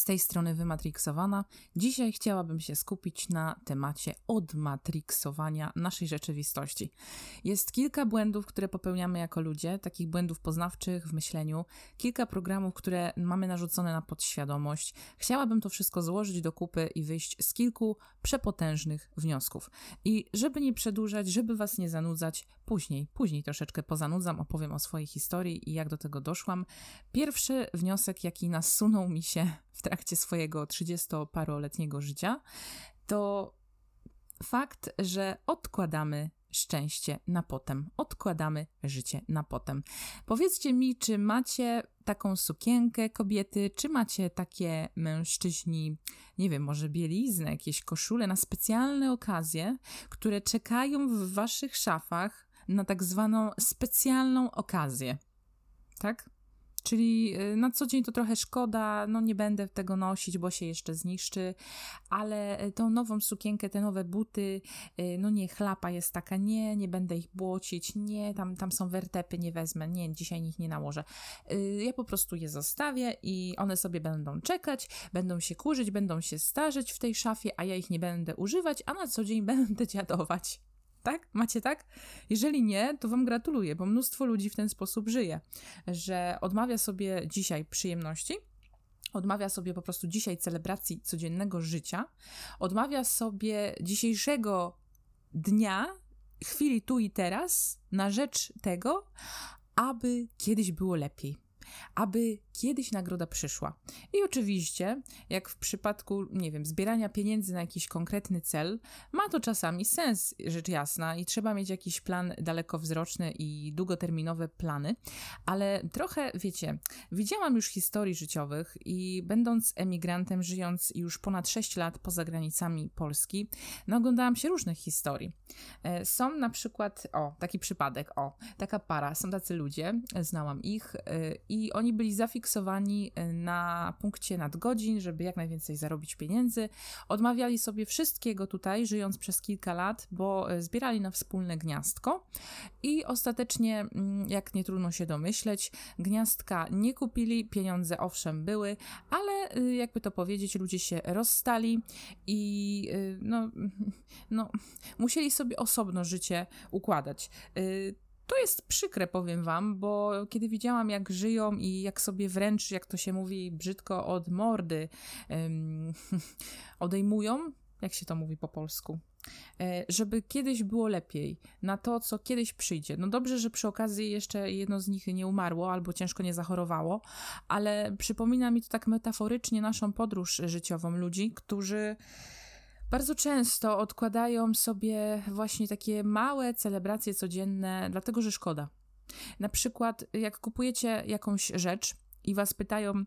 Z tej strony wymatriksowana. Dzisiaj chciałabym się skupić na temacie odmatriksowania naszej rzeczywistości. Jest kilka błędów, które popełniamy jako ludzie, takich błędów poznawczych w myśleniu, kilka programów, które mamy narzucone na podświadomość. Chciałabym to wszystko złożyć do kupy i wyjść z kilku przepotężnych wniosków. I żeby nie przedłużać, żeby was nie zanudzać, później, później troszeczkę pozanudzam, opowiem o swojej historii i jak do tego doszłam. Pierwszy wniosek, jaki nasunął mi się w trakcie swojego 30-paroletniego życia, to fakt, że odkładamy szczęście na potem, odkładamy życie na potem. Powiedzcie mi, czy macie taką sukienkę kobiety, czy macie takie mężczyźni, nie wiem, może bieliznę, jakieś koszule na specjalne okazje, które czekają w waszych szafach na tak zwaną specjalną okazję. Tak? Czyli y, na co dzień to trochę szkoda, no nie będę tego nosić, bo się jeszcze zniszczy, ale y, tą nową sukienkę, te nowe buty, y, no nie, chlapa jest taka, nie, nie będę ich błocić, nie, tam, tam są wertepy, nie wezmę, nie, dzisiaj ich nie nałożę. Ja po prostu je zostawię i one sobie będą czekać, będą się kurzyć, będą się starzeć w tej szafie, a ja ich nie będę używać, a na co dzień będę dziadować. Tak? Macie tak? Jeżeli nie, to Wam gratuluję, bo mnóstwo ludzi w ten sposób żyje, że odmawia sobie dzisiaj przyjemności, odmawia sobie po prostu dzisiaj celebracji codziennego życia, odmawia sobie dzisiejszego dnia, chwili tu i teraz na rzecz tego, aby kiedyś było lepiej aby kiedyś nagroda przyszła. I oczywiście, jak w przypadku, nie wiem, zbierania pieniędzy na jakiś konkretny cel, ma to czasami sens, rzecz jasna, i trzeba mieć jakiś plan dalekowzroczny i długoterminowe plany, ale trochę, wiecie, widziałam już historii życiowych i będąc emigrantem, żyjąc już ponad 6 lat poza granicami Polski, no oglądałam się różnych historii. E, są na przykład, o, taki przypadek, o, taka para, są tacy ludzie, znałam ich e, i oni byli zafiksowani e, na punkcie nadgodzin, żeby jak najwięcej zarobić pieniędzy. Odmawiali sobie wszystkiego tutaj, żyjąc przez kilka lat, bo zbierali na wspólne gniazdko i ostatecznie, mm, jak nie trudno się domyśleć, gniazdka nie kupili, pieniądze owszem były, ale jakby to powiedzieć, ludzie się rozstali i no, no musieli sobie osobno życie układać. To jest przykre, powiem wam, bo kiedy widziałam, jak żyją i jak sobie wręcz, jak to się mówi brzydko, od mordy um, odejmują, jak się to mówi po polsku? E, żeby kiedyś było lepiej, na to, co kiedyś przyjdzie. No dobrze, że przy okazji jeszcze jedno z nich nie umarło albo ciężko nie zachorowało, ale przypomina mi to tak metaforycznie naszą podróż życiową ludzi, którzy bardzo często odkładają sobie właśnie takie małe celebracje codzienne, dlatego że szkoda. Na przykład, jak kupujecie jakąś rzecz i was pytają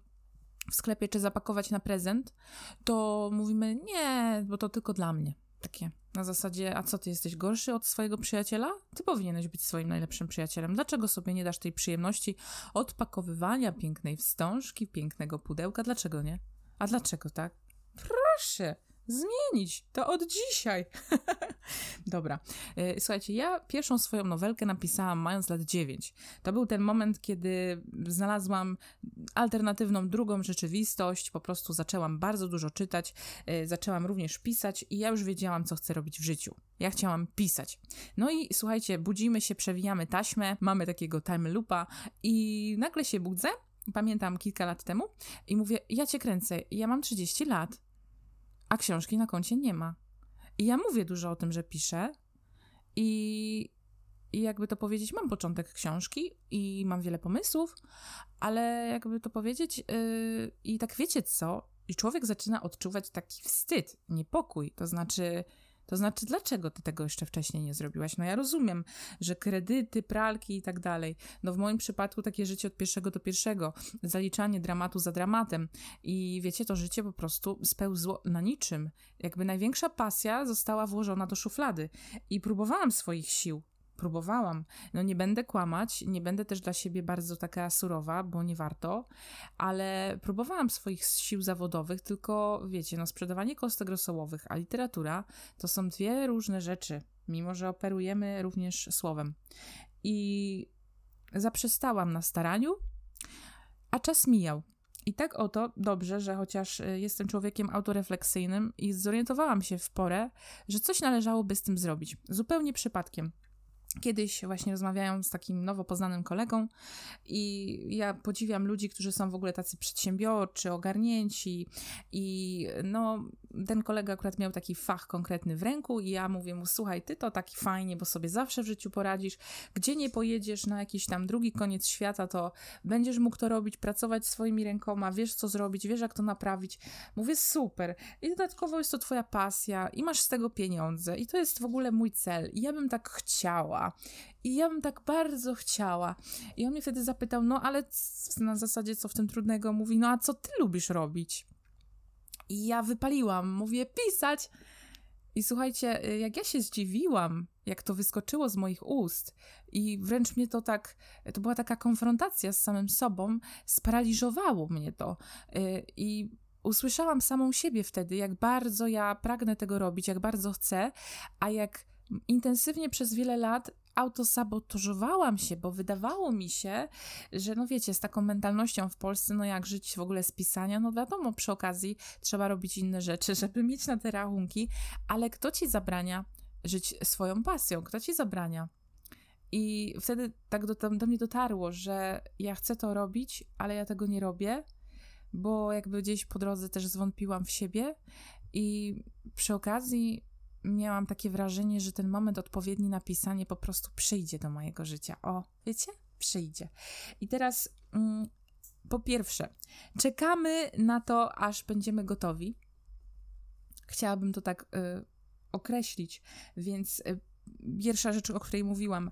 w sklepie, czy zapakować na prezent, to mówimy nie, bo to tylko dla mnie. Takie na zasadzie, a co ty jesteś gorszy od swojego przyjaciela? Ty powinieneś być swoim najlepszym przyjacielem. Dlaczego sobie nie dasz tej przyjemności odpakowywania pięknej wstążki, pięknego pudełka? Dlaczego nie? A dlaczego tak? Proszę, zmienić. To od dzisiaj. Dobra. E, słuchajcie, ja pierwszą swoją nowelkę napisałam mając lat 9. To był ten moment, kiedy znalazłam alternatywną drugą rzeczywistość. Po prostu zaczęłam bardzo dużo czytać, e, zaczęłam również pisać i ja już wiedziałam, co chcę robić w życiu. Ja chciałam pisać. No i słuchajcie, budzimy się, przewijamy taśmę, mamy takiego time loopa i nagle się budzę pamiętam kilka lat temu i mówię, ja cię kręcę, ja mam 30 lat a książki na koncie nie ma. I ja mówię dużo o tym, że piszę i, i jakby to powiedzieć, mam początek książki i mam wiele pomysłów, ale jakby to powiedzieć, yy, i tak wiecie co? I człowiek zaczyna odczuwać taki wstyd, niepokój, to znaczy to znaczy, dlaczego ty tego jeszcze wcześniej nie zrobiłaś? No ja rozumiem, że kredyty, pralki i tak dalej. No w moim przypadku takie życie od pierwszego do pierwszego, zaliczanie dramatu za dramatem i wiecie, to życie po prostu spełzło na niczym. Jakby największa pasja została włożona do szuflady i próbowałam swoich sił, próbowałam. No nie będę kłamać, nie będę też dla siebie bardzo taka surowa, bo nie warto, ale próbowałam swoich sił zawodowych, tylko wiecie, no sprzedawanie kostek rosołowych, a literatura to są dwie różne rzeczy, mimo że operujemy również słowem. I zaprzestałam na staraniu, a czas mijał. I tak oto dobrze, że chociaż y, jestem człowiekiem autorefleksyjnym i zorientowałam się w porę, że coś należałoby z tym zrobić. Zupełnie przypadkiem. Kiedyś właśnie rozmawiałam z takim nowo poznanym kolegą i ja podziwiam ludzi, którzy są w ogóle tacy przedsiębiorczy, ogarnięci i no ten kolega akurat miał taki fach konkretny w ręku i ja mówię mu, słuchaj, ty to taki fajnie, bo sobie zawsze w życiu poradzisz, gdzie nie pojedziesz na jakiś tam drugi koniec świata, to będziesz mógł to robić, pracować swoimi rękoma, wiesz co zrobić, wiesz jak to naprawić. Mówię, super. I dodatkowo jest to twoja pasja i masz z tego pieniądze i to jest w ogóle mój cel i ja bym tak chciała i ja bym tak bardzo chciała. I on mnie wtedy zapytał, no ale na zasadzie co w tym trudnego? Mówi, no a co ty lubisz robić? I ja wypaliłam, mówię, pisać. I słuchajcie, y, jak ja się zdziwiłam, jak to wyskoczyło z moich ust, i wręcz mnie to tak, to była taka konfrontacja z samym sobą, sparaliżowało mnie to. Y, I usłyszałam samą siebie wtedy, jak bardzo ja pragnę tego robić, jak bardzo chcę, a jak intensywnie przez wiele lat autosabotażowałam się, bo wydawało mi się, że no wiecie, z taką mentalnością w Polsce, no jak żyć w ogóle z pisania, no wiadomo, przy okazji trzeba robić inne rzeczy, żeby mieć na te rachunki, ale kto ci zabrania żyć swoją pasją? Kto ci zabrania? I wtedy tak do, do mnie dotarło, że ja chcę to robić, ale ja tego nie robię, bo jakby gdzieś po drodze też zwątpiłam w siebie i przy okazji miałam takie wrażenie, że ten moment odpowiedni na pisanie po prostu przyjdzie do mojego życia. O, wiecie? Przyjdzie. I teraz mm, po pierwsze, czekamy na to, aż będziemy gotowi. Chciałabym to tak y, określić, więc y, pierwsza rzecz, o której mówiłam,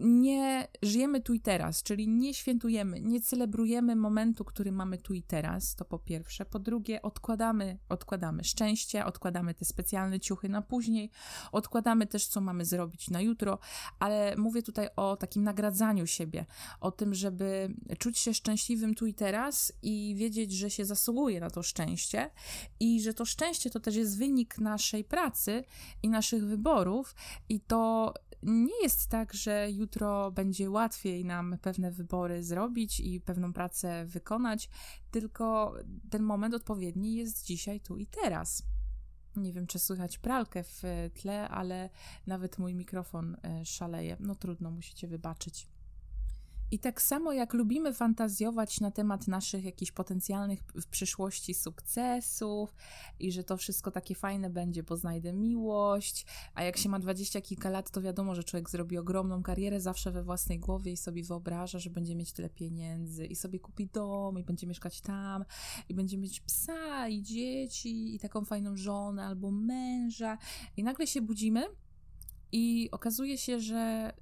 nie żyjemy tu i teraz, czyli nie świętujemy, nie celebrujemy momentu, który mamy tu i teraz, to po pierwsze. Po drugie, odkładamy, odkładamy szczęście, odkładamy te specjalne ciuchy na później, odkładamy też, co mamy zrobić na jutro, ale mówię tutaj o takim nagradzaniu siebie, o tym, żeby czuć się szczęśliwym tu i teraz i wiedzieć, że się zasługuje na to szczęście i że to szczęście to też jest wynik naszej pracy i naszych wyborów i to nie jest tak, że jutro będzie łatwiej nam pewne wybory zrobić i pewną pracę wykonać, tylko ten moment odpowiedni jest dzisiaj, tu i teraz. Nie wiem, czy słychać pralkę w tle, ale nawet mój mikrofon e, szaleje. No trudno, musicie wybaczyć. I tak samo jak lubimy fantazjować na temat naszych jakichś potencjalnych w przyszłości sukcesów i że to wszystko takie fajne będzie, bo znajdę miłość, a jak się ma dwadzieścia kilka lat, to wiadomo, że człowiek zrobi ogromną karierę zawsze we własnej głowie i sobie wyobraża, że będzie mieć tyle pieniędzy i sobie kupi dom i będzie mieszkać tam i będzie mieć psa i dzieci i taką fajną żonę albo męża. I nagle się budzimy i okazuje się, że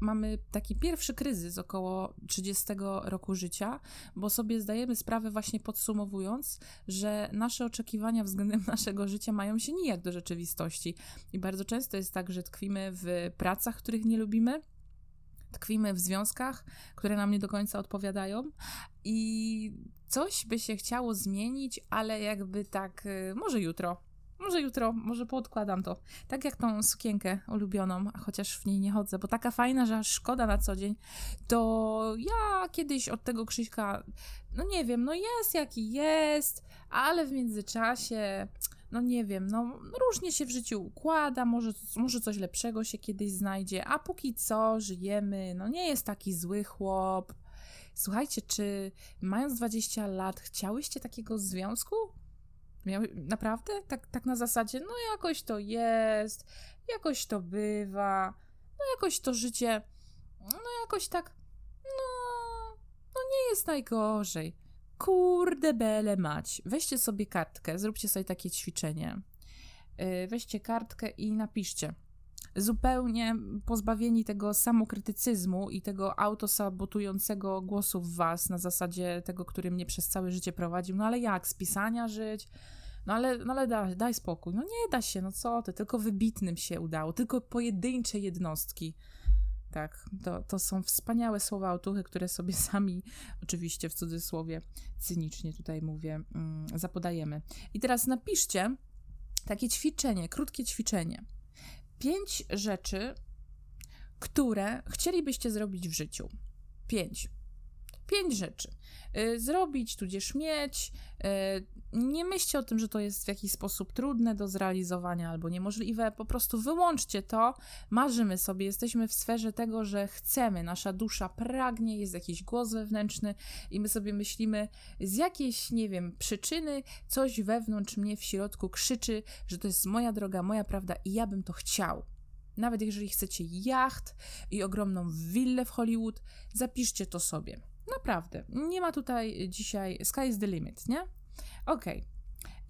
mamy taki pierwszy kryzys około 30 roku życia, bo sobie zdajemy sprawę, właśnie podsumowując, że nasze oczekiwania względem naszego życia mają się nijak do rzeczywistości. I bardzo często jest tak, że tkwimy w pracach, których nie lubimy. Tkwimy w związkach, które nam nie do końca odpowiadają, i coś by się chciało zmienić, ale jakby tak, y, może jutro, może jutro, może poodkładam to. Tak jak tą sukienkę ulubioną, chociaż w niej nie chodzę, bo taka fajna, że aż szkoda na co dzień, to ja kiedyś od tego Krzyśka, no nie wiem, no jest jaki jest, ale w międzyczasie, no nie wiem, no różnie się w życiu układa, może, może coś lepszego się kiedyś znajdzie, a póki co żyjemy, no nie jest taki zły chłop. Słuchajcie, czy mając 20 lat chciałyście takiego związku? Miał, naprawdę? Tak, tak na zasadzie, no jakoś to jest, jakoś to bywa, no jakoś to życie, no jakoś tak, no, no nie jest najgorzej. Kurde bele mać. Weźcie sobie kartkę, zróbcie sobie takie ćwiczenie. Yy, weźcie kartkę i napiszcie. Zupełnie pozbawieni tego samokrytycyzmu i tego autosabotującego głosu w was na zasadzie tego, który mnie przez całe życie prowadził. No ale jak? Z pisania żyć? No ale, no ale daj, daj spokój. No nie da się, no co ty, tylko wybitnym się udało, tylko pojedyncze jednostki. Tak, to, to są wspaniałe słowa otuchy, które sobie sami, oczywiście w cudzysłowie, cynicznie tutaj mówię, mm, zapodajemy. I teraz napiszcie takie ćwiczenie, krótkie ćwiczenie. Pięć rzeczy, które chcielibyście zrobić w życiu. Pięć. Pięć rzeczy. Y, zrobić, tudzież mieć. Y, nie myślcie o tym, że to jest w jakiś sposób trudne do zrealizowania albo niemożliwe. Po prostu wyłączcie to. Marzymy sobie, jesteśmy w sferze tego, że chcemy, nasza dusza pragnie, jest jakiś głos wewnętrzny i my sobie myślimy, z jakiejś, nie wiem, przyczyny coś wewnątrz mnie w środku krzyczy, że to jest moja droga, moja prawda i ja bym to chciał. Nawet jeżeli chcecie jacht i ogromną willę w Hollywood, zapiszcie to sobie. Naprawdę. Nie ma tutaj dzisiaj sky is the limit, nie? Ok.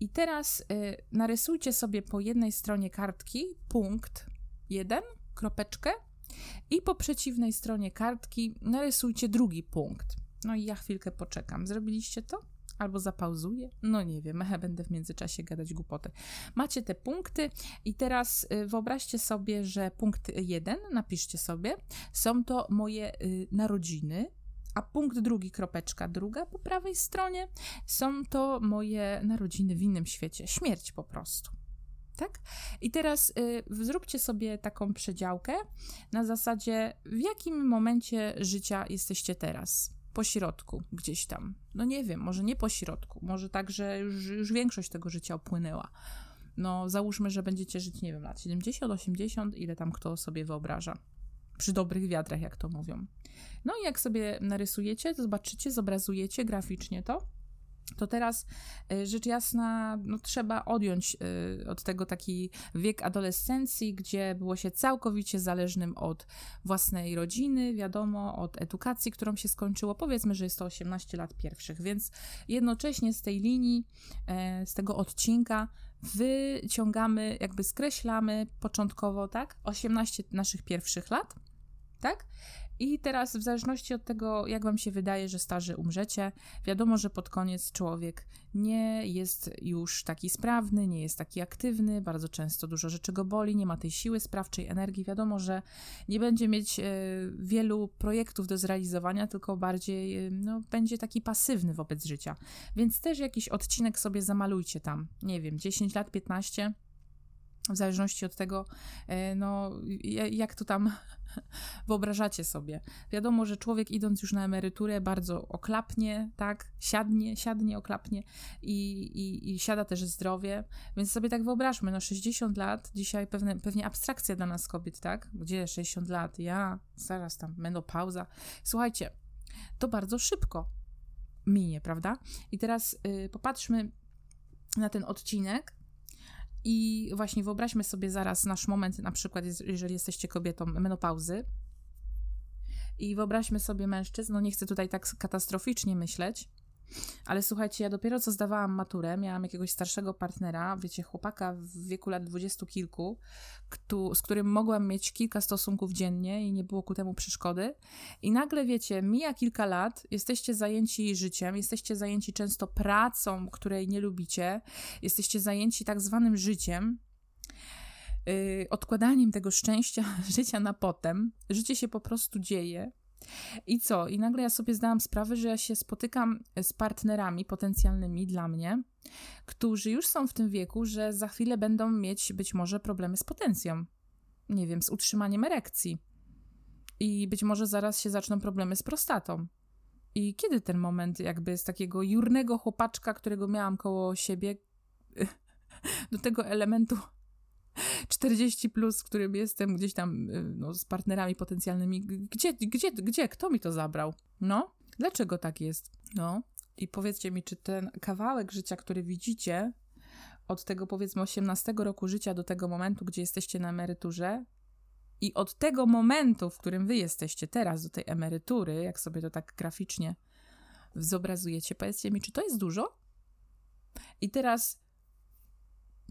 I teraz y, narysujcie sobie po jednej stronie kartki punkt jeden, kropeczkę i po przeciwnej stronie kartki narysujcie drugi punkt. No i ja chwilkę poczekam. Zrobiliście to? Albo zapauzuję? No nie wiem, będę w międzyczasie gadać głupoty. Macie te punkty i teraz y, wyobraźcie sobie, że punkt jeden, napiszcie sobie, są to moje y, narodziny, a punkt drugi, kropeczka druga po prawej stronie, są to moje narodziny w innym świecie. Śmierć po prostu. Tak? I teraz y, zróbcie sobie taką przedziałkę na zasadzie, w jakim momencie życia jesteście teraz po środku, gdzieś tam. No nie wiem, może nie po środku, może tak, że już, już większość tego życia opłynęła. No załóżmy, że będziecie żyć, nie wiem, lat 70, 80, ile tam kto sobie wyobraża. Przy dobrych wiatrach, jak to mówią. No i jak sobie narysujecie, to zobaczycie, zobrazujecie graficznie to, to teraz y, rzecz jasna, no, trzeba odjąć y, od tego taki wiek adolescencji, gdzie było się całkowicie zależnym od własnej rodziny, wiadomo, od edukacji, którą się skończyło. Powiedzmy, że jest to 18 lat pierwszych, więc jednocześnie z tej linii, e, z tego odcinka wyciągamy, jakby skreślamy początkowo, tak, 18 naszych pierwszych lat, tak? I teraz, w zależności od tego, jak Wam się wydaje, że starzy umrzecie, wiadomo, że pod koniec człowiek nie jest już taki sprawny, nie jest taki aktywny, bardzo często dużo rzeczy go boli, nie ma tej siły sprawczej, energii. Wiadomo, że nie będzie mieć e, wielu projektów do zrealizowania, tylko bardziej e, no, będzie taki pasywny wobec życia. Więc też jakiś odcinek sobie zamalujcie tam, nie wiem, 10 lat, 15 w zależności od tego, e, no, jak to tam wyobrażacie sobie. Wiadomo, że człowiek idąc już na emeryturę bardzo oklapnie, tak, siadnie, siadnie, oklapnie i, i, i siada też zdrowie, więc sobie tak wyobraźmy, no 60 lat, dzisiaj pewne, pewnie abstrakcja dla nas kobiet, tak, gdzie 60 lat, ja, zaraz tam, menopauza. Słuchajcie, to bardzo szybko minie, prawda? I teraz y, popatrzmy na ten odcinek, i właśnie wyobraźmy sobie zaraz nasz moment, na przykład, jeżeli jesteście kobietą menopauzy. I wyobraźmy sobie mężczyzn, no nie chcę tutaj tak katastroficznie myśleć, ale słuchajcie, ja dopiero co zdawałam maturę, miałam jakiegoś starszego partnera, wiecie, chłopaka w wieku lat dwudziestu kilku, z którym mogłam mieć kilka stosunków dziennie i nie było ku temu przeszkody. I nagle, wiecie, mija kilka lat, jesteście zajęci życiem, jesteście zajęci często pracą, której nie lubicie, jesteście zajęci tak zwanym życiem, Yy, odkładaniem tego szczęścia życia na potem. Życie się po prostu dzieje. I co? I nagle ja sobie zdałam sprawę, że ja się spotykam z partnerami potencjalnymi dla mnie, którzy już są w tym wieku, że za chwilę będą mieć być może problemy z potencją. Nie wiem, z utrzymaniem erekcji. I być może zaraz się zaczną problemy z prostatą. I kiedy ten moment, jakby z takiego jurnego chłopaczka, którego miałam koło siebie, do tego elementu 40 plus, w którym jestem gdzieś tam y, no, z partnerami potencjalnymi. Gdzie, gdzie, gdzie? Kto mi to zabrał? No, dlaczego tak jest? No, i powiedzcie mi, czy ten kawałek życia, który widzicie, od tego powiedzmy 18 roku życia do tego momentu, gdzie jesteście na emeryturze, i od tego momentu, w którym wy jesteście teraz, do tej emerytury, jak sobie to tak graficznie zobrazujecie, powiedzcie mi, czy to jest dużo? I teraz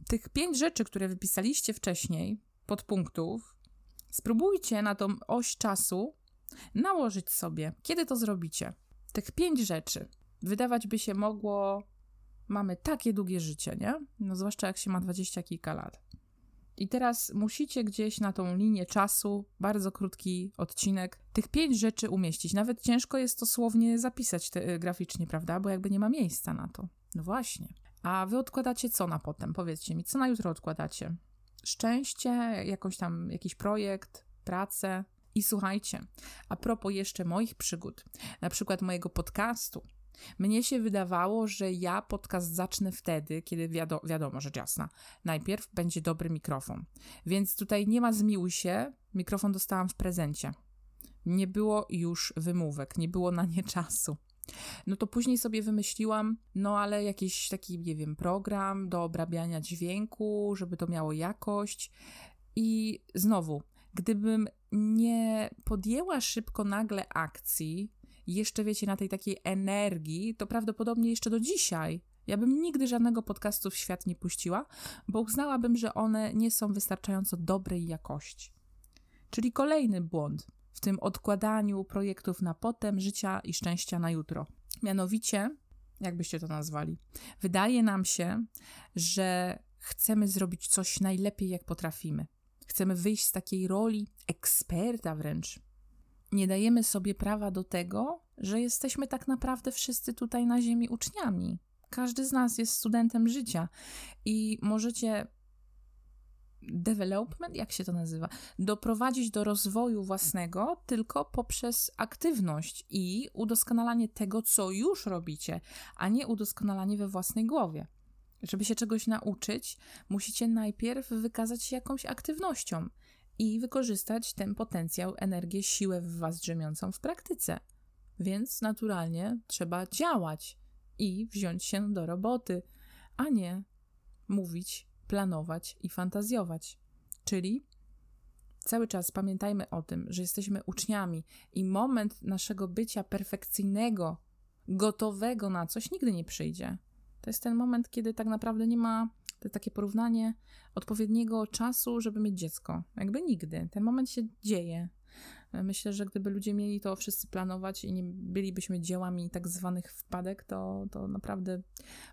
tych pięć rzeczy, które wypisaliście wcześniej, podpunktów, spróbujcie na tą oś czasu nałożyć sobie, kiedy to zrobicie. Tych pięć rzeczy. Wydawać by się mogło, mamy takie długie życie, nie? No zwłaszcza jak się ma dwadzieścia kilka lat. I teraz musicie gdzieś na tą linię czasu, bardzo krótki odcinek, tych pięć rzeczy umieścić. Nawet ciężko jest to słownie zapisać te, y, graficznie, prawda? Bo jakby nie ma miejsca na to. No właśnie. A wy odkładacie co na potem? Powiedzcie mi, co na jutro odkładacie? Szczęście, jakąś tam, jakiś projekt, pracę. I słuchajcie, a propos jeszcze moich przygód, na przykład mojego podcastu, mnie się wydawało, że ja podcast zacznę wtedy, kiedy wiado wiadomo, rzecz jasna. Najpierw będzie dobry mikrofon. Więc tutaj nie ma zmiłuj się, mikrofon dostałam w prezencie. Nie było już wymówek, nie było na nie czasu. No to później sobie wymyśliłam, no ale jakiś taki, nie wiem, program do obrabiania dźwięku, żeby to miało jakość. I znowu, gdybym nie podjęła szybko nagle akcji, jeszcze wiecie, na tej takiej energii, to prawdopodobnie jeszcze do dzisiaj ja bym nigdy żadnego podcastu w świat nie puściła, bo uznałabym, że one nie są wystarczająco dobrej jakości. Czyli kolejny błąd w tym odkładaniu projektów na potem, życia i szczęścia na jutro. Mianowicie, jakbyście to nazwali, wydaje nam się, że chcemy zrobić coś najlepiej, jak potrafimy. Chcemy wyjść z takiej roli eksperta wręcz. Nie dajemy sobie prawa do tego, że jesteśmy tak naprawdę wszyscy tutaj na Ziemi uczniami. Każdy z nas jest studentem życia i możecie development, jak się to nazywa, doprowadzić do rozwoju własnego tylko poprzez aktywność i udoskonalanie tego, co już robicie, a nie udoskonalanie we własnej głowie. Żeby się czegoś nauczyć, musicie najpierw wykazać się jakąś aktywnością i wykorzystać ten potencjał, energię, siłę w Was drzemiącą w praktyce. Więc naturalnie trzeba działać i wziąć się do roboty, a nie mówić planować i fantazjować. Czyli cały czas pamiętajmy o tym, że jesteśmy uczniami i moment naszego bycia perfekcyjnego, gotowego na coś nigdy nie przyjdzie. To jest ten moment, kiedy tak naprawdę nie ma, to takie porównanie odpowiedniego czasu, żeby mieć dziecko. Jakby nigdy. Ten moment się dzieje. Myślę, że gdyby ludzie mieli to wszyscy planować i nie bylibyśmy dziełami tak zwanych wpadek, to, to naprawdę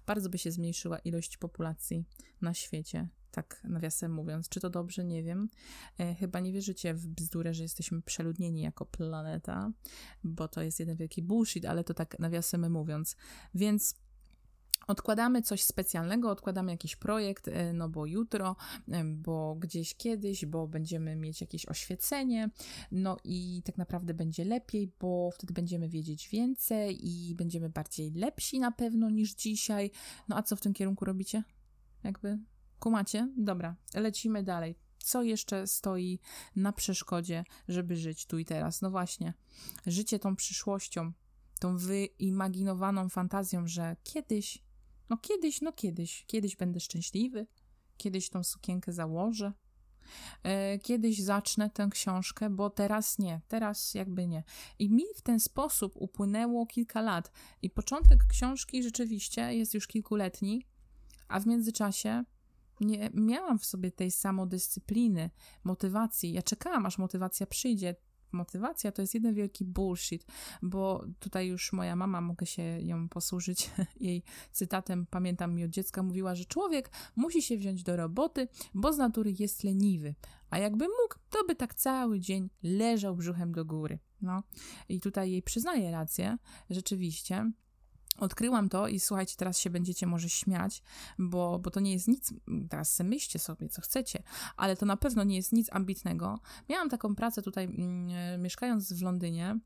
bardzo by się zmniejszyła ilość populacji na świecie. Tak nawiasem mówiąc, czy to dobrze, nie wiem. E, chyba nie wierzycie w bzdurę, że jesteśmy przeludnieni jako planeta, bo to jest jeden wielki bullshit, ale to tak nawiasem mówiąc. Więc Odkładamy coś specjalnego, odkładamy jakiś projekt, e, no bo jutro, e, bo gdzieś kiedyś, bo będziemy mieć jakieś oświecenie, no i tak naprawdę będzie lepiej, bo wtedy będziemy wiedzieć więcej i będziemy bardziej lepsi na pewno niż dzisiaj. No a co w tym kierunku robicie? Jakby kumacie? Dobra, lecimy dalej. Co jeszcze stoi na przeszkodzie, żeby żyć tu i teraz? No właśnie, życie tą przyszłością, tą wyimaginowaną fantazją, że kiedyś no kiedyś, no kiedyś, kiedyś będę szczęśliwy, kiedyś tą sukienkę założę, e, kiedyś zacznę tę książkę, bo teraz nie, teraz jakby nie. I mi w ten sposób upłynęło kilka lat. I początek książki rzeczywiście jest już kilkuletni, a w międzyczasie nie miałam w sobie tej samodyscypliny, motywacji. Ja czekałam, aż motywacja przyjdzie motywacja to jest jeden wielki bullshit, bo tutaj już moja mama, mogę się ją posłużyć jej cytatem, pamiętam mi od dziecka, mówiła, że człowiek musi się wziąć do roboty, bo z natury jest leniwy, a jakby mógł, to by tak cały dzień leżał brzuchem do góry. No i tutaj jej przyznaję rację, rzeczywiście, Odkryłam to i słuchajcie, teraz się będziecie może śmiać, bo, bo to nie jest nic, teraz myślcie sobie, co chcecie, ale to na pewno nie jest nic ambitnego. Miałam taką pracę tutaj, mm, mieszkając w Londynie,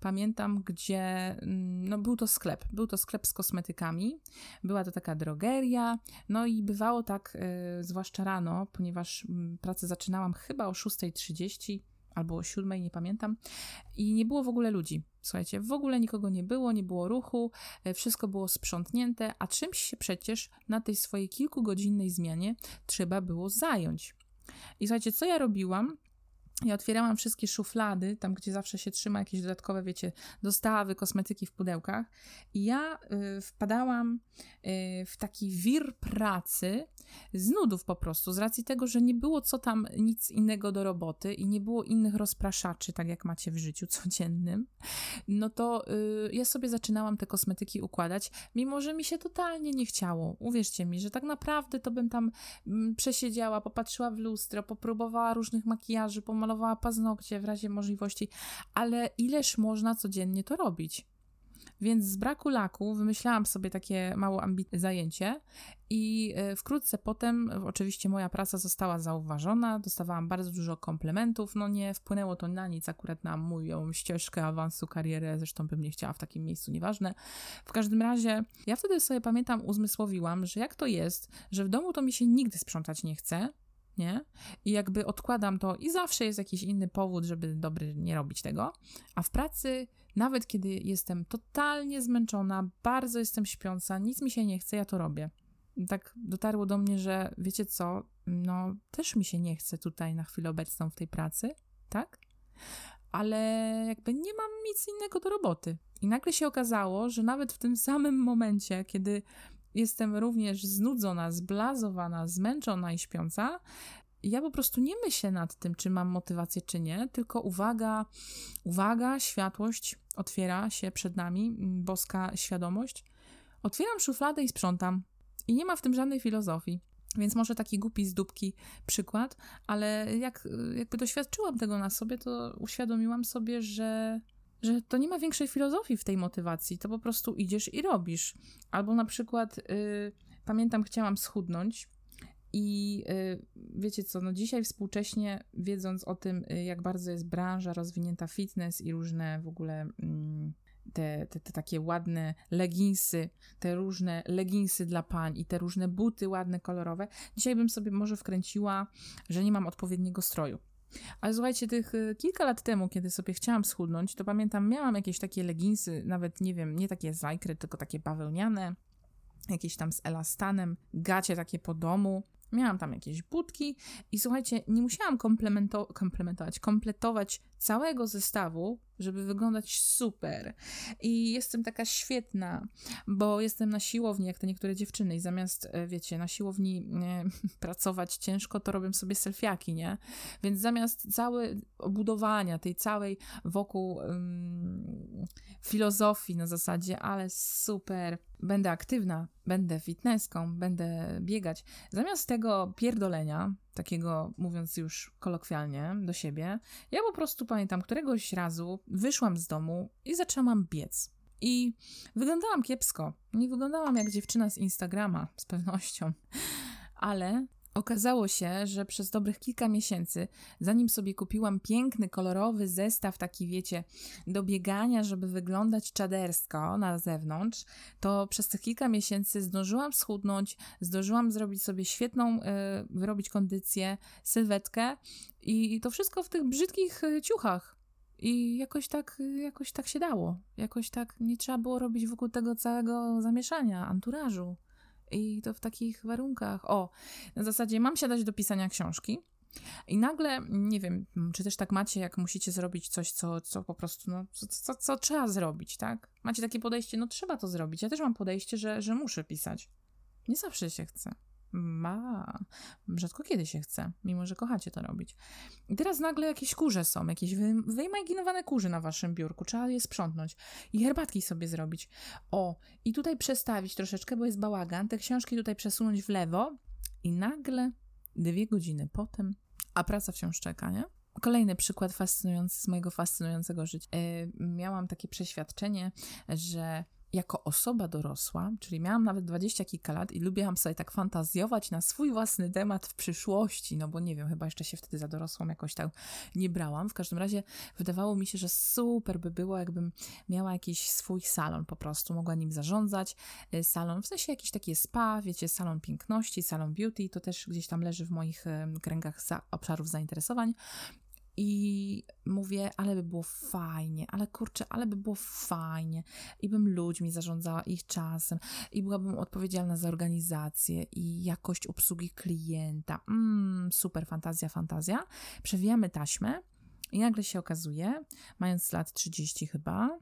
pamiętam, gdzie, mm, no był to sklep, był to sklep z kosmetykami, była to taka drogeria, no i bywało tak, y, zwłaszcza rano, ponieważ mm, pracę zaczynałam chyba o 6.30, albo o siódmej, nie pamiętam, i nie było w ogóle ludzi. Słuchajcie, w ogóle nikogo nie było, nie było ruchu, e, wszystko było sprzątnięte, a czymś się przecież na tej swojej kilkugodzinnej zmianie trzeba było zająć. I słuchajcie, co ja robiłam? Ja otwierałam wszystkie szuflady, tam gdzie zawsze się trzyma jakieś dodatkowe, wiecie, dostawy, kosmetyki w pudełkach. I ja y, wpadałam y, w taki wir pracy z nudów po prostu, z racji tego, że nie było co tam nic innego do roboty i nie było innych rozpraszaczy, tak jak macie w życiu codziennym. No to y, ja sobie zaczynałam te kosmetyki układać, mimo że mi się totalnie nie chciało. Uwierzcie mi, że tak naprawdę to bym tam mm, przesiedziała, popatrzyła w lustro, popróbowała różnych makijaży, pomagała malowała paznokcie w razie możliwości, ale ileż można codziennie to robić? Więc z braku laku wymyślałam sobie takie mało ambitne zajęcie i e, wkrótce potem oczywiście moja praca została zauważona, dostawałam bardzo dużo komplementów, no nie wpłynęło to na nic akurat na moją ścieżkę awansu, karierę, zresztą bym nie chciała w takim miejscu, nieważne. W każdym razie ja wtedy sobie pamiętam, uzmysłowiłam, że jak to jest, że w domu to mi się nigdy sprzątać nie chce, nie? I jakby odkładam to i zawsze jest jakiś inny powód, żeby dobry nie robić tego. A w pracy, nawet kiedy jestem totalnie zmęczona, bardzo jestem śpiąca, nic mi się nie chce, ja to robię. Tak dotarło do mnie, że wiecie co, no też mi się nie chce tutaj na chwilę obecną w tej pracy, tak? Ale jakby nie mam nic innego do roboty. I nagle się okazało, że nawet w tym samym momencie, kiedy jestem również znudzona, zblazowana, zmęczona i śpiąca, ja po prostu nie myślę nad tym, czy mam motywację, czy nie, tylko uwaga, uwaga, światłość otwiera się przed nami, mm, boska świadomość. Otwieram szufladę i sprzątam. I nie ma w tym żadnej filozofii. Więc może taki głupi z dupki przykład, ale jak jakby doświadczyłam tego na sobie, to uświadomiłam sobie, że że to nie ma większej filozofii w tej motywacji, to po prostu idziesz i robisz. Albo na przykład, y, pamiętam, chciałam schudnąć i y, wiecie co, no dzisiaj współcześnie, wiedząc o tym, y, jak bardzo jest branża rozwinięta fitness i różne w ogóle mm, te, te, te, takie ładne leginsy, te różne leginsy dla pań i te różne buty ładne, kolorowe, dzisiaj bym sobie może wkręciła, że nie mam odpowiedniego stroju. Ale słuchajcie, tych y, kilka lat temu, kiedy sobie chciałam schudnąć, to pamiętam, miałam jakieś takie leginsy, nawet nie wiem, nie takie zajkry, tylko takie bawełniane, jakieś tam z elastanem, gacie takie po domu. Miałam tam jakieś budki i słuchajcie, nie musiałam komplementować, kompletować całego zestawu, żeby wyglądać super. I jestem taka świetna, bo jestem na siłowni, jak te niektóre dziewczyny, i zamiast, e, wiecie, na siłowni nie, pracować ciężko, to robię sobie selfiaki, nie? Więc zamiast całe obudowania tej całej wokół um, filozofii na zasadzie, ale super, będę aktywna, będę fitnesską, będę biegać, zamiast tego pierdolenia, takiego mówiąc już kolokwialnie do siebie, ja po prostu pamiętam któregoś razu wyszłam z domu i zaczęłam biec. I wyglądałam kiepsko. Nie wyglądałam jak dziewczyna z Instagrama, z pewnością. Ale Okazało się, że przez dobrych kilka miesięcy, zanim sobie kupiłam piękny, kolorowy zestaw, taki wiecie, do biegania, żeby wyglądać czadersko na zewnątrz, to przez tych kilka miesięcy zdążyłam schudnąć, zdążyłam zrobić sobie świetną, yy, wyrobić kondycję, sylwetkę i to wszystko w tych brzydkich e, ciuchach. I jakoś tak, jakoś tak się dało. Jakoś tak nie trzeba było robić wokół tego całego zamieszania, anturażu. I to w takich warunkach. O, na zasadzie mam siadać do pisania książki. I nagle, nie wiem, czy też tak macie, jak musicie zrobić coś, co, co po prostu, no, co, co, co trzeba zrobić, tak? Macie takie podejście, no trzeba to zrobić. Ja też mam podejście, że, że muszę pisać. Nie zawsze się chce. Ma. Rzadko kiedy się chce, mimo że kochacie to robić. I teraz nagle jakieś kurze są, jakieś wy, wyimaginowane kurze na waszym biurku. Trzeba je sprzątnąć i herbatki sobie zrobić. O, i tutaj przestawić troszeczkę, bo jest bałagan. Te książki tutaj przesunąć w lewo i nagle dwie godziny potem, a praca wciąż czeka, nie? Kolejny przykład fascynujący z mojego fascynującego życia. Yy, miałam takie przeświadczenie, że jako osoba dorosła, czyli miałam nawet dwadzieścia kilka lat i lubiłam sobie tak fantazjować na swój własny temat w przyszłości, no bo nie wiem, chyba jeszcze się wtedy za dorosłą jakoś tak nie brałam. W każdym razie wydawało mi się, że super by było, jakbym miała jakiś swój salon po prostu, mogła nim zarządzać. Y, salon, w sensie jakiś taki spa, wiecie, salon piękności, salon beauty, to też gdzieś tam leży w moich kręgach za, obszarów zainteresowań. I mówię, ale by było fajnie, ale kurczę, ale by było fajnie. I bym ludźmi zarządzała ich czasem, i byłabym odpowiedzialna za organizację i jakość obsługi klienta. Mm, super fantazja, fantazja. Przewijamy taśmę. I nagle się okazuje, mając lat 30 chyba,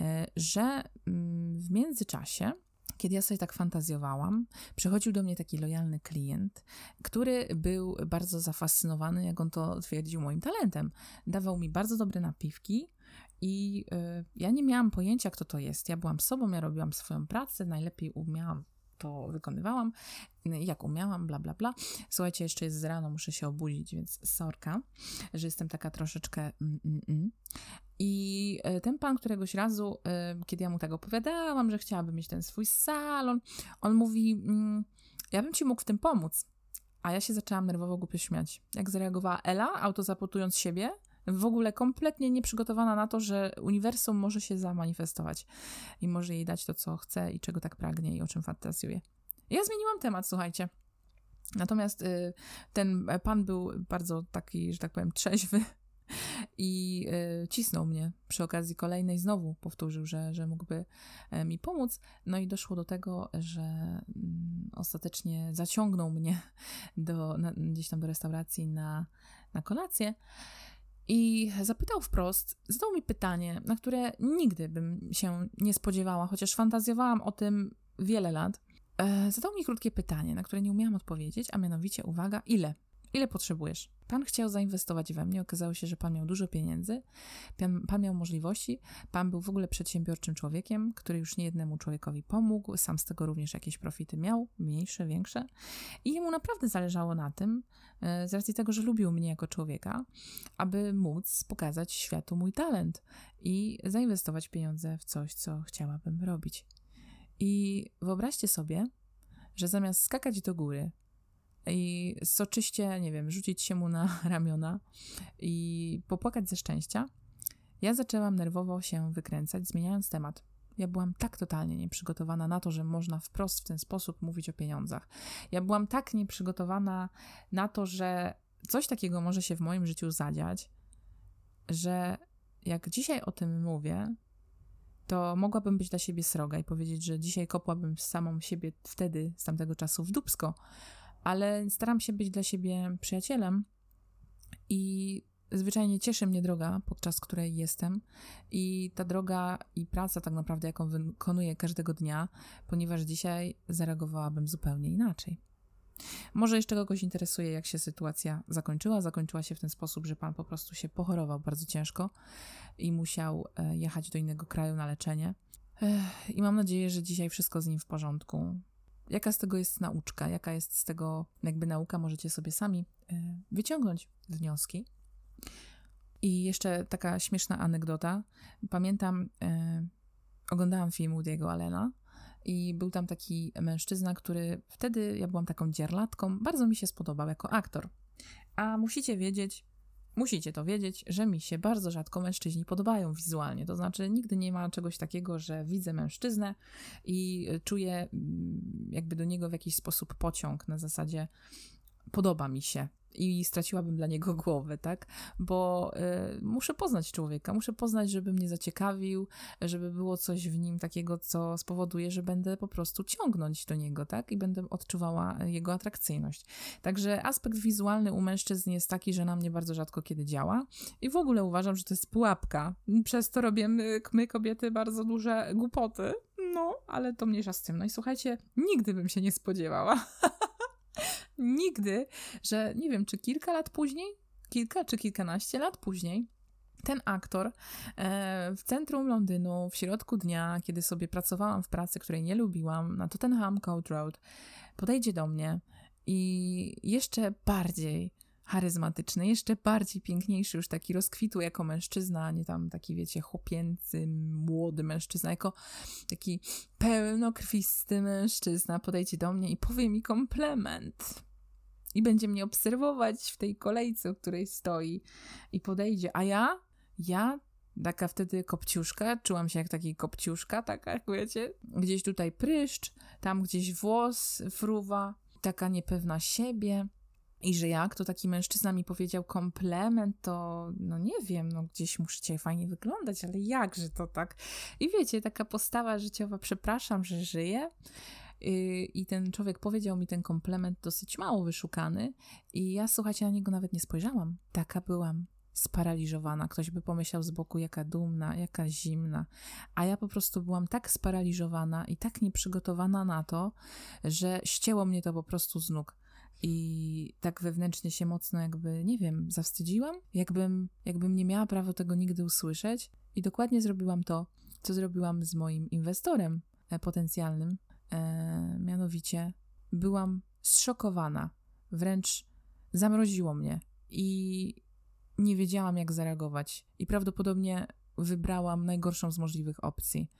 e, że mm, w międzyczasie kiedy ja sobie tak fantazjowałam, przychodził do mnie taki lojalny klient, który był bardzo zafascynowany, jak on to twierdził, moim talentem. Dawał mi bardzo dobre napiwki, i y, ja nie miałam pojęcia, kto to jest. Ja byłam sobą, ja robiłam swoją pracę, najlepiej umiałam to wykonywałam, jak umiałam, bla, bla, bla. Słuchajcie, jeszcze jest z rano, muszę się obudzić, więc sorka, że jestem taka troszeczkę mm, mm, mm. I e, ten pan któregoś razu, e, kiedy ja mu tak opowiadałam, że chciałabym mieć ten swój salon, on mówi, ja bym ci mógł w tym pomóc. A ja się zaczęłam nerwowo głupio śmiać. Jak zareagowała Ela, autozapotując siebie, w ogóle kompletnie nieprzygotowana na to, że uniwersum może się zamanifestować i może jej dać to, co chce i czego tak pragnie i o czym fantazjuje. Ja zmieniłam temat, słuchajcie. Natomiast y, ten pan był bardzo taki, że tak powiem, trzeźwy i y, cisnął mnie przy okazji kolejnej. Znowu powtórzył, że, że mógłby e, mi pomóc. No i doszło do tego, że mm, ostatecznie zaciągnął mnie do, na, gdzieś tam do restauracji na, na kolację. I zapytał wprost, zadał mi pytanie, na które nigdy bym się nie spodziewała, chociaż fantazjowałam o tym wiele lat. E, zadał mi krótkie pytanie, na które nie umiałam odpowiedzieć, a mianowicie, uwaga, ile? Ile potrzebujesz? Pan chciał zainwestować we mnie, okazało się, że pan miał dużo pieniędzy, pan, pan miał możliwości, pan był w ogóle przedsiębiorczym człowiekiem, który już niejednemu człowiekowi pomógł, sam z tego również jakieś profity miał, mniejsze, większe. I jemu naprawdę zależało na tym, e, z racji tego, że lubił mnie jako człowieka, aby móc pokazać światu mój talent i zainwestować pieniądze w coś, co chciałabym robić. I wyobraźcie sobie, że zamiast skakać do góry i soczyście, nie wiem, rzucić się mu na ramiona i popłakać ze szczęścia, ja zaczęłam nerwowo się wykręcać, zmieniając temat. Ja byłam tak totalnie nieprzygotowana na to, że można wprost w ten sposób mówić o pieniądzach. Ja byłam tak nieprzygotowana na to, że coś takiego może się w moim życiu zadziać, że jak dzisiaj o tym mówię, to mogłabym być dla siebie sroga i powiedzieć, że dzisiaj kopłabym samą siebie wtedy, z tamtego czasu w dubsko, ale staram się być dla siebie przyjacielem i zwyczajnie cieszy mnie droga, podczas której jestem i ta droga i praca tak naprawdę, jaką wykonuję każdego dnia, ponieważ dzisiaj zareagowałabym zupełnie inaczej. Może jeszcze kogoś interesuje, jak się sytuacja zakończyła. Zakończyła się w ten sposób, że pan po prostu się pochorował bardzo ciężko i musiał e, jechać do innego kraju na leczenie. I mam nadzieję, że dzisiaj wszystko z nim w porządku. Jaka z tego jest nauczka, jaka jest z tego jakby nauka, możecie sobie sami e, wyciągnąć wnioski. I jeszcze taka śmieszna anegdota. Pamiętam, e, oglądałam film Woody'ego Allena i był tam taki mężczyzna, który wtedy ja byłam taką dzierlatką, bardzo mi się spodobał jako aktor. A musicie wiedzieć, musicie to wiedzieć, że mi się bardzo rzadko mężczyźni podobają wizualnie. To znaczy, nigdy nie ma czegoś takiego, że widzę mężczyznę i czuję mm, jakby do niego w jakiś sposób pociąg na zasadzie podoba mi się i straciłabym dla niego głowę, tak? Bo y, muszę poznać człowieka, muszę poznać, żeby mnie zaciekawił, żeby było coś w nim takiego, co spowoduje, że będę po prostu ciągnąć do niego, tak? I będę odczuwała jego atrakcyjność. Także aspekt wizualny u mężczyzn jest taki, że na mnie bardzo rzadko kiedy działa i w ogóle uważam, że to jest pułapka. Przez to robimy my kobiety bardzo duże głupoty, no, ale to mniejsza z tym. No i słuchajcie, nigdy bym się nie spodziewała. nigdy, że nie wiem, czy kilka lat później, kilka czy kilkanaście lat później, ten aktor e, w centrum Londynu, w środku dnia, kiedy sobie pracowałam w pracy, której nie lubiłam, na Tottenham Court Road, podejdzie do mnie i jeszcze bardziej charyzmatyczny, jeszcze bardziej piękniejszy, już taki rozkwitły jako mężczyzna, nie tam taki, wiecie, chłopięcy, młody mężczyzna, jako taki pełnokrwisty mężczyzna. Podejdzie do mnie i powie mi komplement. I będzie mnie obserwować w tej kolejce, w której stoi. I podejdzie. A ja, ja? Taka wtedy kopciuszka, czułam się jak taki kopciuszka, taka, jak wiecie, gdzieś tutaj pryszcz, tam gdzieś włos fruwa, taka niepewna siebie. I że jak to taki mężczyzna mi powiedział komplement, to no nie wiem, no gdzieś muszę fajnie wyglądać, ale jakże to tak? I wiecie, taka postawa życiowa, przepraszam, że żyję. Y, I ten człowiek powiedział mi ten komplement dosyć mało wyszukany, i ja słuchajcie, na niego nawet nie spojrzałam. Taka byłam sparaliżowana. Ktoś by pomyślał z boku, jaka dumna, jaka zimna. A ja po prostu byłam tak sparaliżowana i tak nieprzygotowana na to, że ścięło mnie to po prostu z nóg. I tak wewnętrznie się mocno jakby, nie wiem, zawstydziłam, jakbym, jakbym nie miała prawa tego nigdy usłyszeć. I dokładnie zrobiłam to, co zrobiłam z moim inwestorem e, potencjalnym. E, mianowicie byłam zszokowana, wręcz zamroziło mnie i nie wiedziałam, jak zareagować. I prawdopodobnie wybrałam najgorszą z możliwych opcji.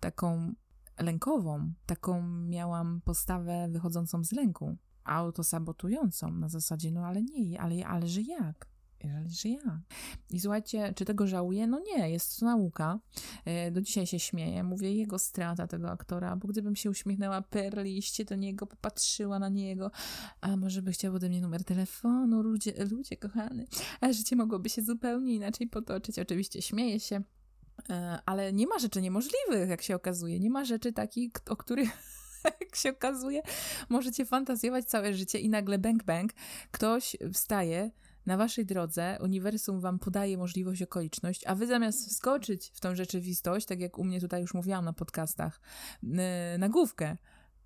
Taką lękową, taką miałam postawę wychodzącą z lęku, autosabotującą na zasadzie, no ale nie, ale, że jak? że ja. I słuchajcie, czy tego żałuję? No nie, jest to nauka. E, do dzisiaj się śmieję. Mówię, jego strata tego aktora, bo gdybym się uśmiechnęła perliście do niego, popatrzyła na niego, a może by chciał ode mnie numer telefonu, ludzie, ludzie kochany, a życie mogłoby się zupełnie inaczej potoczyć. Oczywiście śmieję się, e, ale nie ma rzeczy niemożliwych, jak się okazuje. Nie ma rzeczy takich, o których jak się okazuje, możecie fantazjować całe życie i nagle bang bang, ktoś wstaje, na waszej drodze uniwersum wam podaje możliwość, okoliczność, a wy zamiast wskoczyć w tą rzeczywistość, tak jak u mnie tutaj już mówiłam na podcastach, na główkę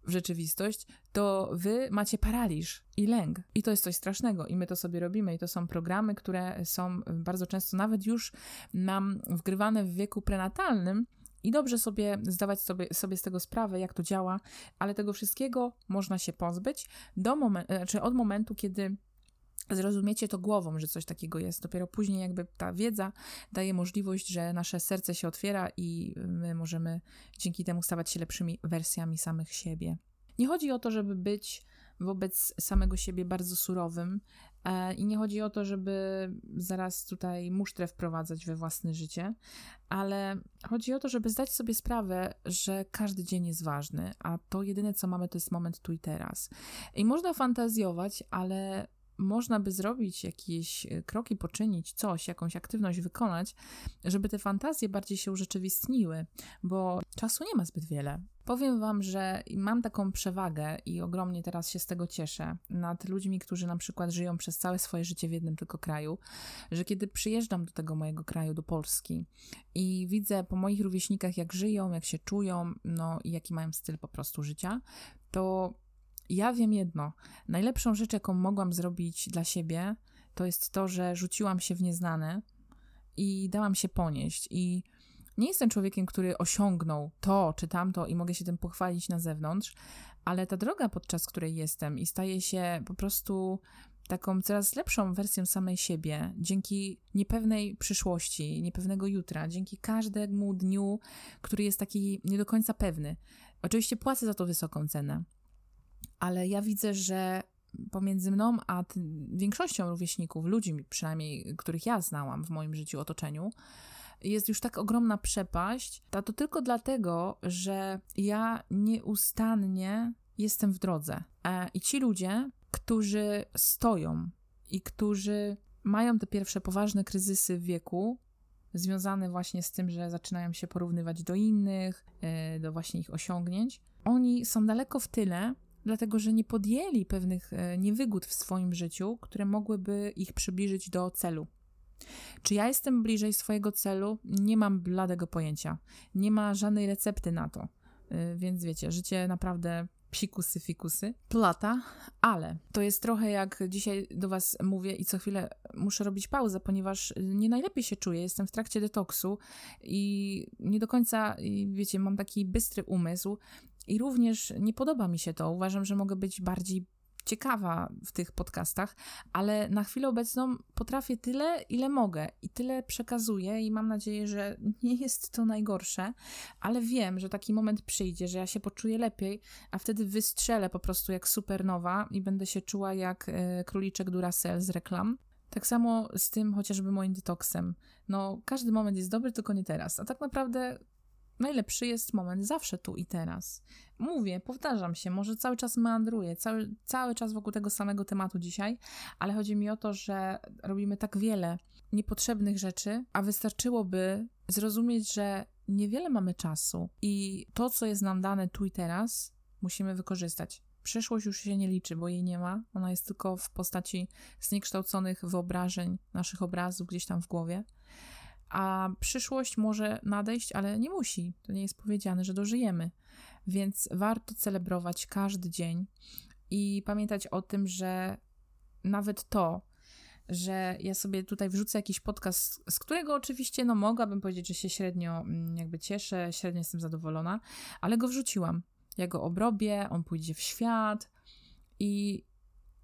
w rzeczywistość, to wy macie paraliż i lęk. I to jest coś strasznego. I my to sobie robimy. I to są programy, które są bardzo często nawet już nam wgrywane w wieku prenatalnym, i dobrze sobie zdawać sobie, sobie z tego sprawę, jak to działa, ale tego wszystkiego można się pozbyć do momen- znaczy od momentu, kiedy zrozumiecie to głową, że coś takiego jest. Dopiero później jakby ta wiedza daje możliwość, że nasze serce się otwiera i my możemy dzięki temu stawać się lepszymi wersjami samych siebie. Nie chodzi o to, żeby być wobec samego siebie bardzo surowym i nie chodzi o to, żeby zaraz tutaj musztrę wprowadzać we własne życie, ale chodzi o to, żeby zdać sobie sprawę, że każdy dzień jest ważny, a to jedyne, co mamy, to jest moment tu i teraz. I można fantazjować, ale można by zrobić jakieś e, kroki, poczynić coś, jakąś aktywność wykonać, żeby te fantazje bardziej się urzeczywistniły, bo czasu nie ma zbyt wiele. Powiem Wam, że mam taką przewagę i ogromnie teraz się z tego cieszę nad ludźmi, którzy na przykład żyją przez całe swoje życie w jednym tylko kraju, że kiedy przyjeżdżam do tego mojego kraju, do Polski i widzę po moich rówieśnikach, jak żyją, jak się czują, no i jaki mają styl po prostu życia, to ja wiem jedno. Najlepszą rzecz, jaką mogłam zrobić dla siebie, to jest to, że rzuciłam się w nieznane i dałam się ponieść. I nie jestem człowiekiem, który osiągnął to czy tamto i mogę się tym pochwalić na zewnątrz, ale ta droga, podczas której jestem i staje się po prostu taką coraz lepszą wersją samej siebie, dzięki niepewnej przyszłości, niepewnego jutra, dzięki każdemu dniu, który jest taki nie do końca pewny. Oczywiście płacę za to wysoką cenę, ale ja widzę, że pomiędzy mną a większością rówieśników, ludzi przynajmniej, których ja znałam w moim życiu, otoczeniu, jest już tak ogromna przepaść, a to tylko dlatego, że ja nieustannie jestem w drodze. E, I ci ludzie, którzy stoją i którzy mają te pierwsze poważne kryzysy w wieku, związane właśnie z tym, że zaczynają się porównywać do innych, e, do właśnie ich osiągnięć, oni są daleko w tyle, dlatego że nie podjęli pewnych e, niewygód w swoim życiu, które mogłyby ich przybliżyć do celu. Czy ja jestem bliżej swojego celu? Nie mam bladego pojęcia. Nie ma żadnej recepty na to. E, więc wiecie, życie naprawdę psikusy, fikusy, plata, ale to jest trochę jak dzisiaj do Was mówię i co chwilę muszę robić pauzę, ponieważ nie najlepiej się czuję. Jestem w trakcie detoksu i nie do końca, wiecie, mam taki bystry umysł i również nie podoba mi się to. Uważam, że mogę być bardziej ciekawa w tych podcastach, ale na chwilę obecną potrafię tyle, ile mogę i tyle przekazuję i mam nadzieję, że nie jest to najgorsze, ale wiem, że taki moment przyjdzie, że ja się poczuję lepiej, a wtedy wystrzelę po prostu jak supernowa i będę się czuła jak e, króliczek Duracell z reklam. Tak samo z tym chociażby moim detoksem. No, każdy moment jest dobry, tylko nie teraz. A tak naprawdę Najlepszy jest moment zawsze tu i teraz. Mówię, powtarzam się, może cały czas meandruję, cały, cały czas wokół tego samego tematu dzisiaj, ale chodzi mi o to, że robimy tak wiele niepotrzebnych rzeczy, a wystarczyłoby zrozumieć, że niewiele mamy czasu i to, co jest nam dane tu i teraz, musimy wykorzystać. Przyszłość już się nie liczy, bo jej nie ma. Ona jest tylko w postaci zniekształconych wyobrażeń, naszych obrazów gdzieś tam w głowie a przyszłość może nadejść, ale nie musi. To nie jest powiedziane, że dożyjemy. Więc warto celebrować każdy dzień i pamiętać o tym, że nawet to, że ja sobie tutaj wrzucę jakiś podcast, z którego oczywiście, no mogłabym powiedzieć, że się średnio mm, jakby cieszę, średnio jestem zadowolona, ale go wrzuciłam. Ja go obrobię, on pójdzie w świat i,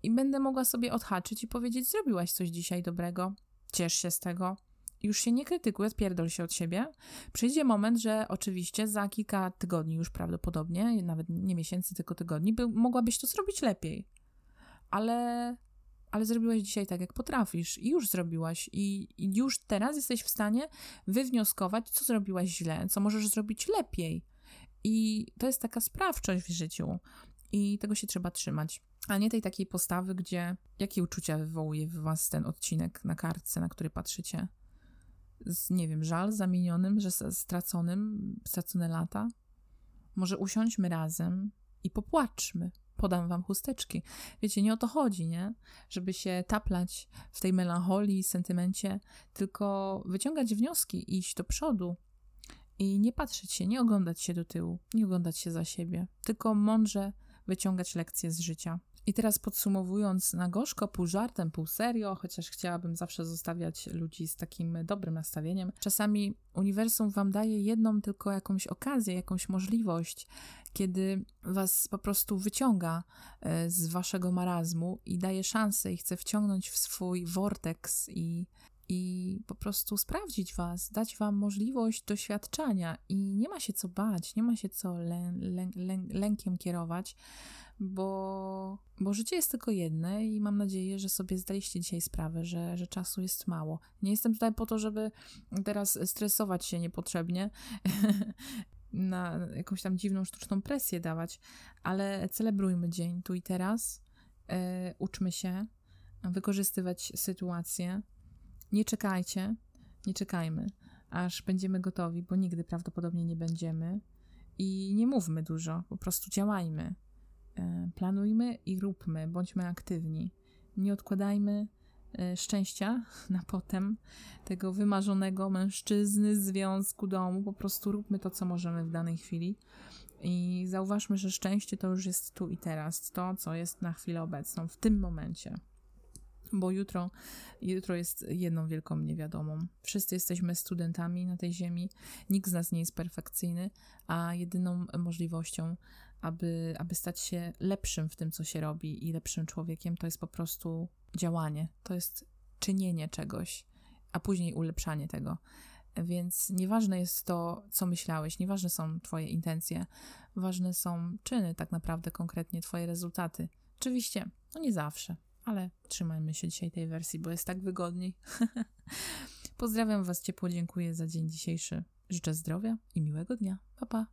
i będę mogła sobie odhaczyć i powiedzieć, zrobiłaś coś dzisiaj dobrego, ciesz się z tego, już się nie krytykuj, odpierdol się od siebie. Przyjdzie moment, że oczywiście za kilka tygodni już prawdopodobnie, nawet nie miesięcy, tylko tygodni, by, mogłabyś to zrobić lepiej. Ale, ale zrobiłaś dzisiaj tak, jak potrafisz i już zrobiłaś i, i już teraz jesteś w stanie wywnioskować, co zrobiłaś źle, co możesz zrobić lepiej. I to jest taka sprawczość w życiu i tego się trzeba trzymać. A nie tej takiej postawy, gdzie jakie uczucia wywołuje w was ten odcinek na kartce, na który patrzycie z, nie wiem, żal zamienionym, że straconym, stracone lata? Może usiądźmy razem i popłaczmy. Podam wam chusteczki. Wiecie, nie o to chodzi, nie? Żeby się taplać w tej melancholii, sentymencie, tylko wyciągać wnioski, iść do przodu i nie patrzeć się, nie oglądać się do tyłu, nie oglądać się za siebie, tylko mądrze wyciągać lekcje z życia. I teraz podsumowując na gorzko, pół żartem, pół serio, chociaż chciałabym zawsze zostawiać ludzi z takim dobrym nastawieniem, czasami uniwersum wam daje jedną tylko jakąś okazję, jakąś możliwość, kiedy was po prostu wyciąga e, z waszego marazmu i daje szansę i chce wciągnąć w swój vortex i i po prostu sprawdzić was, dać wam możliwość doświadczania i nie ma się co bać, nie ma się co lę, lę, lę, lękiem kierować, bo, bo życie jest tylko jedne i mam nadzieję, że sobie zdaliście dzisiaj sprawę, że, że czasu jest mało. Nie jestem tutaj po to, żeby teraz stresować się niepotrzebnie, na jakąś tam dziwną, sztuczną presję dawać, ale celebrujmy dzień tu i teraz, e, uczmy się wykorzystywać sytuację. Nie czekajcie, nie czekajmy, aż będziemy gotowi, bo nigdy prawdopodobnie nie będziemy. I nie mówmy dużo, po prostu działajmy. E, planujmy i róbmy, bądźmy aktywni. Nie odkładajmy e, szczęścia na potem, tego wymarzonego mężczyzny, związku, domu. Po prostu róbmy to, co możemy w danej chwili. I zauważmy, że szczęście to już jest tu i teraz, to, co jest na chwilę obecną, w tym momencie. Bo jutro, jutro jest jedną wielką niewiadomą. Wszyscy jesteśmy studentami na tej ziemi, nikt z nas nie jest perfekcyjny, a jedyną możliwością aby, aby stać się lepszym w tym, co się robi i lepszym człowiekiem, to jest po prostu działanie, to jest czynienie czegoś, a później ulepszanie tego. Więc nieważne jest to, co myślałeś, nieważne są Twoje intencje, ważne są czyny, tak naprawdę, konkretnie Twoje rezultaty. Oczywiście, no nie zawsze, ale trzymajmy się dzisiaj tej wersji, bo jest tak wygodniej. Pozdrawiam Was ciepło, dziękuję za dzień dzisiejszy. Życzę zdrowia i miłego dnia. Pa, pa.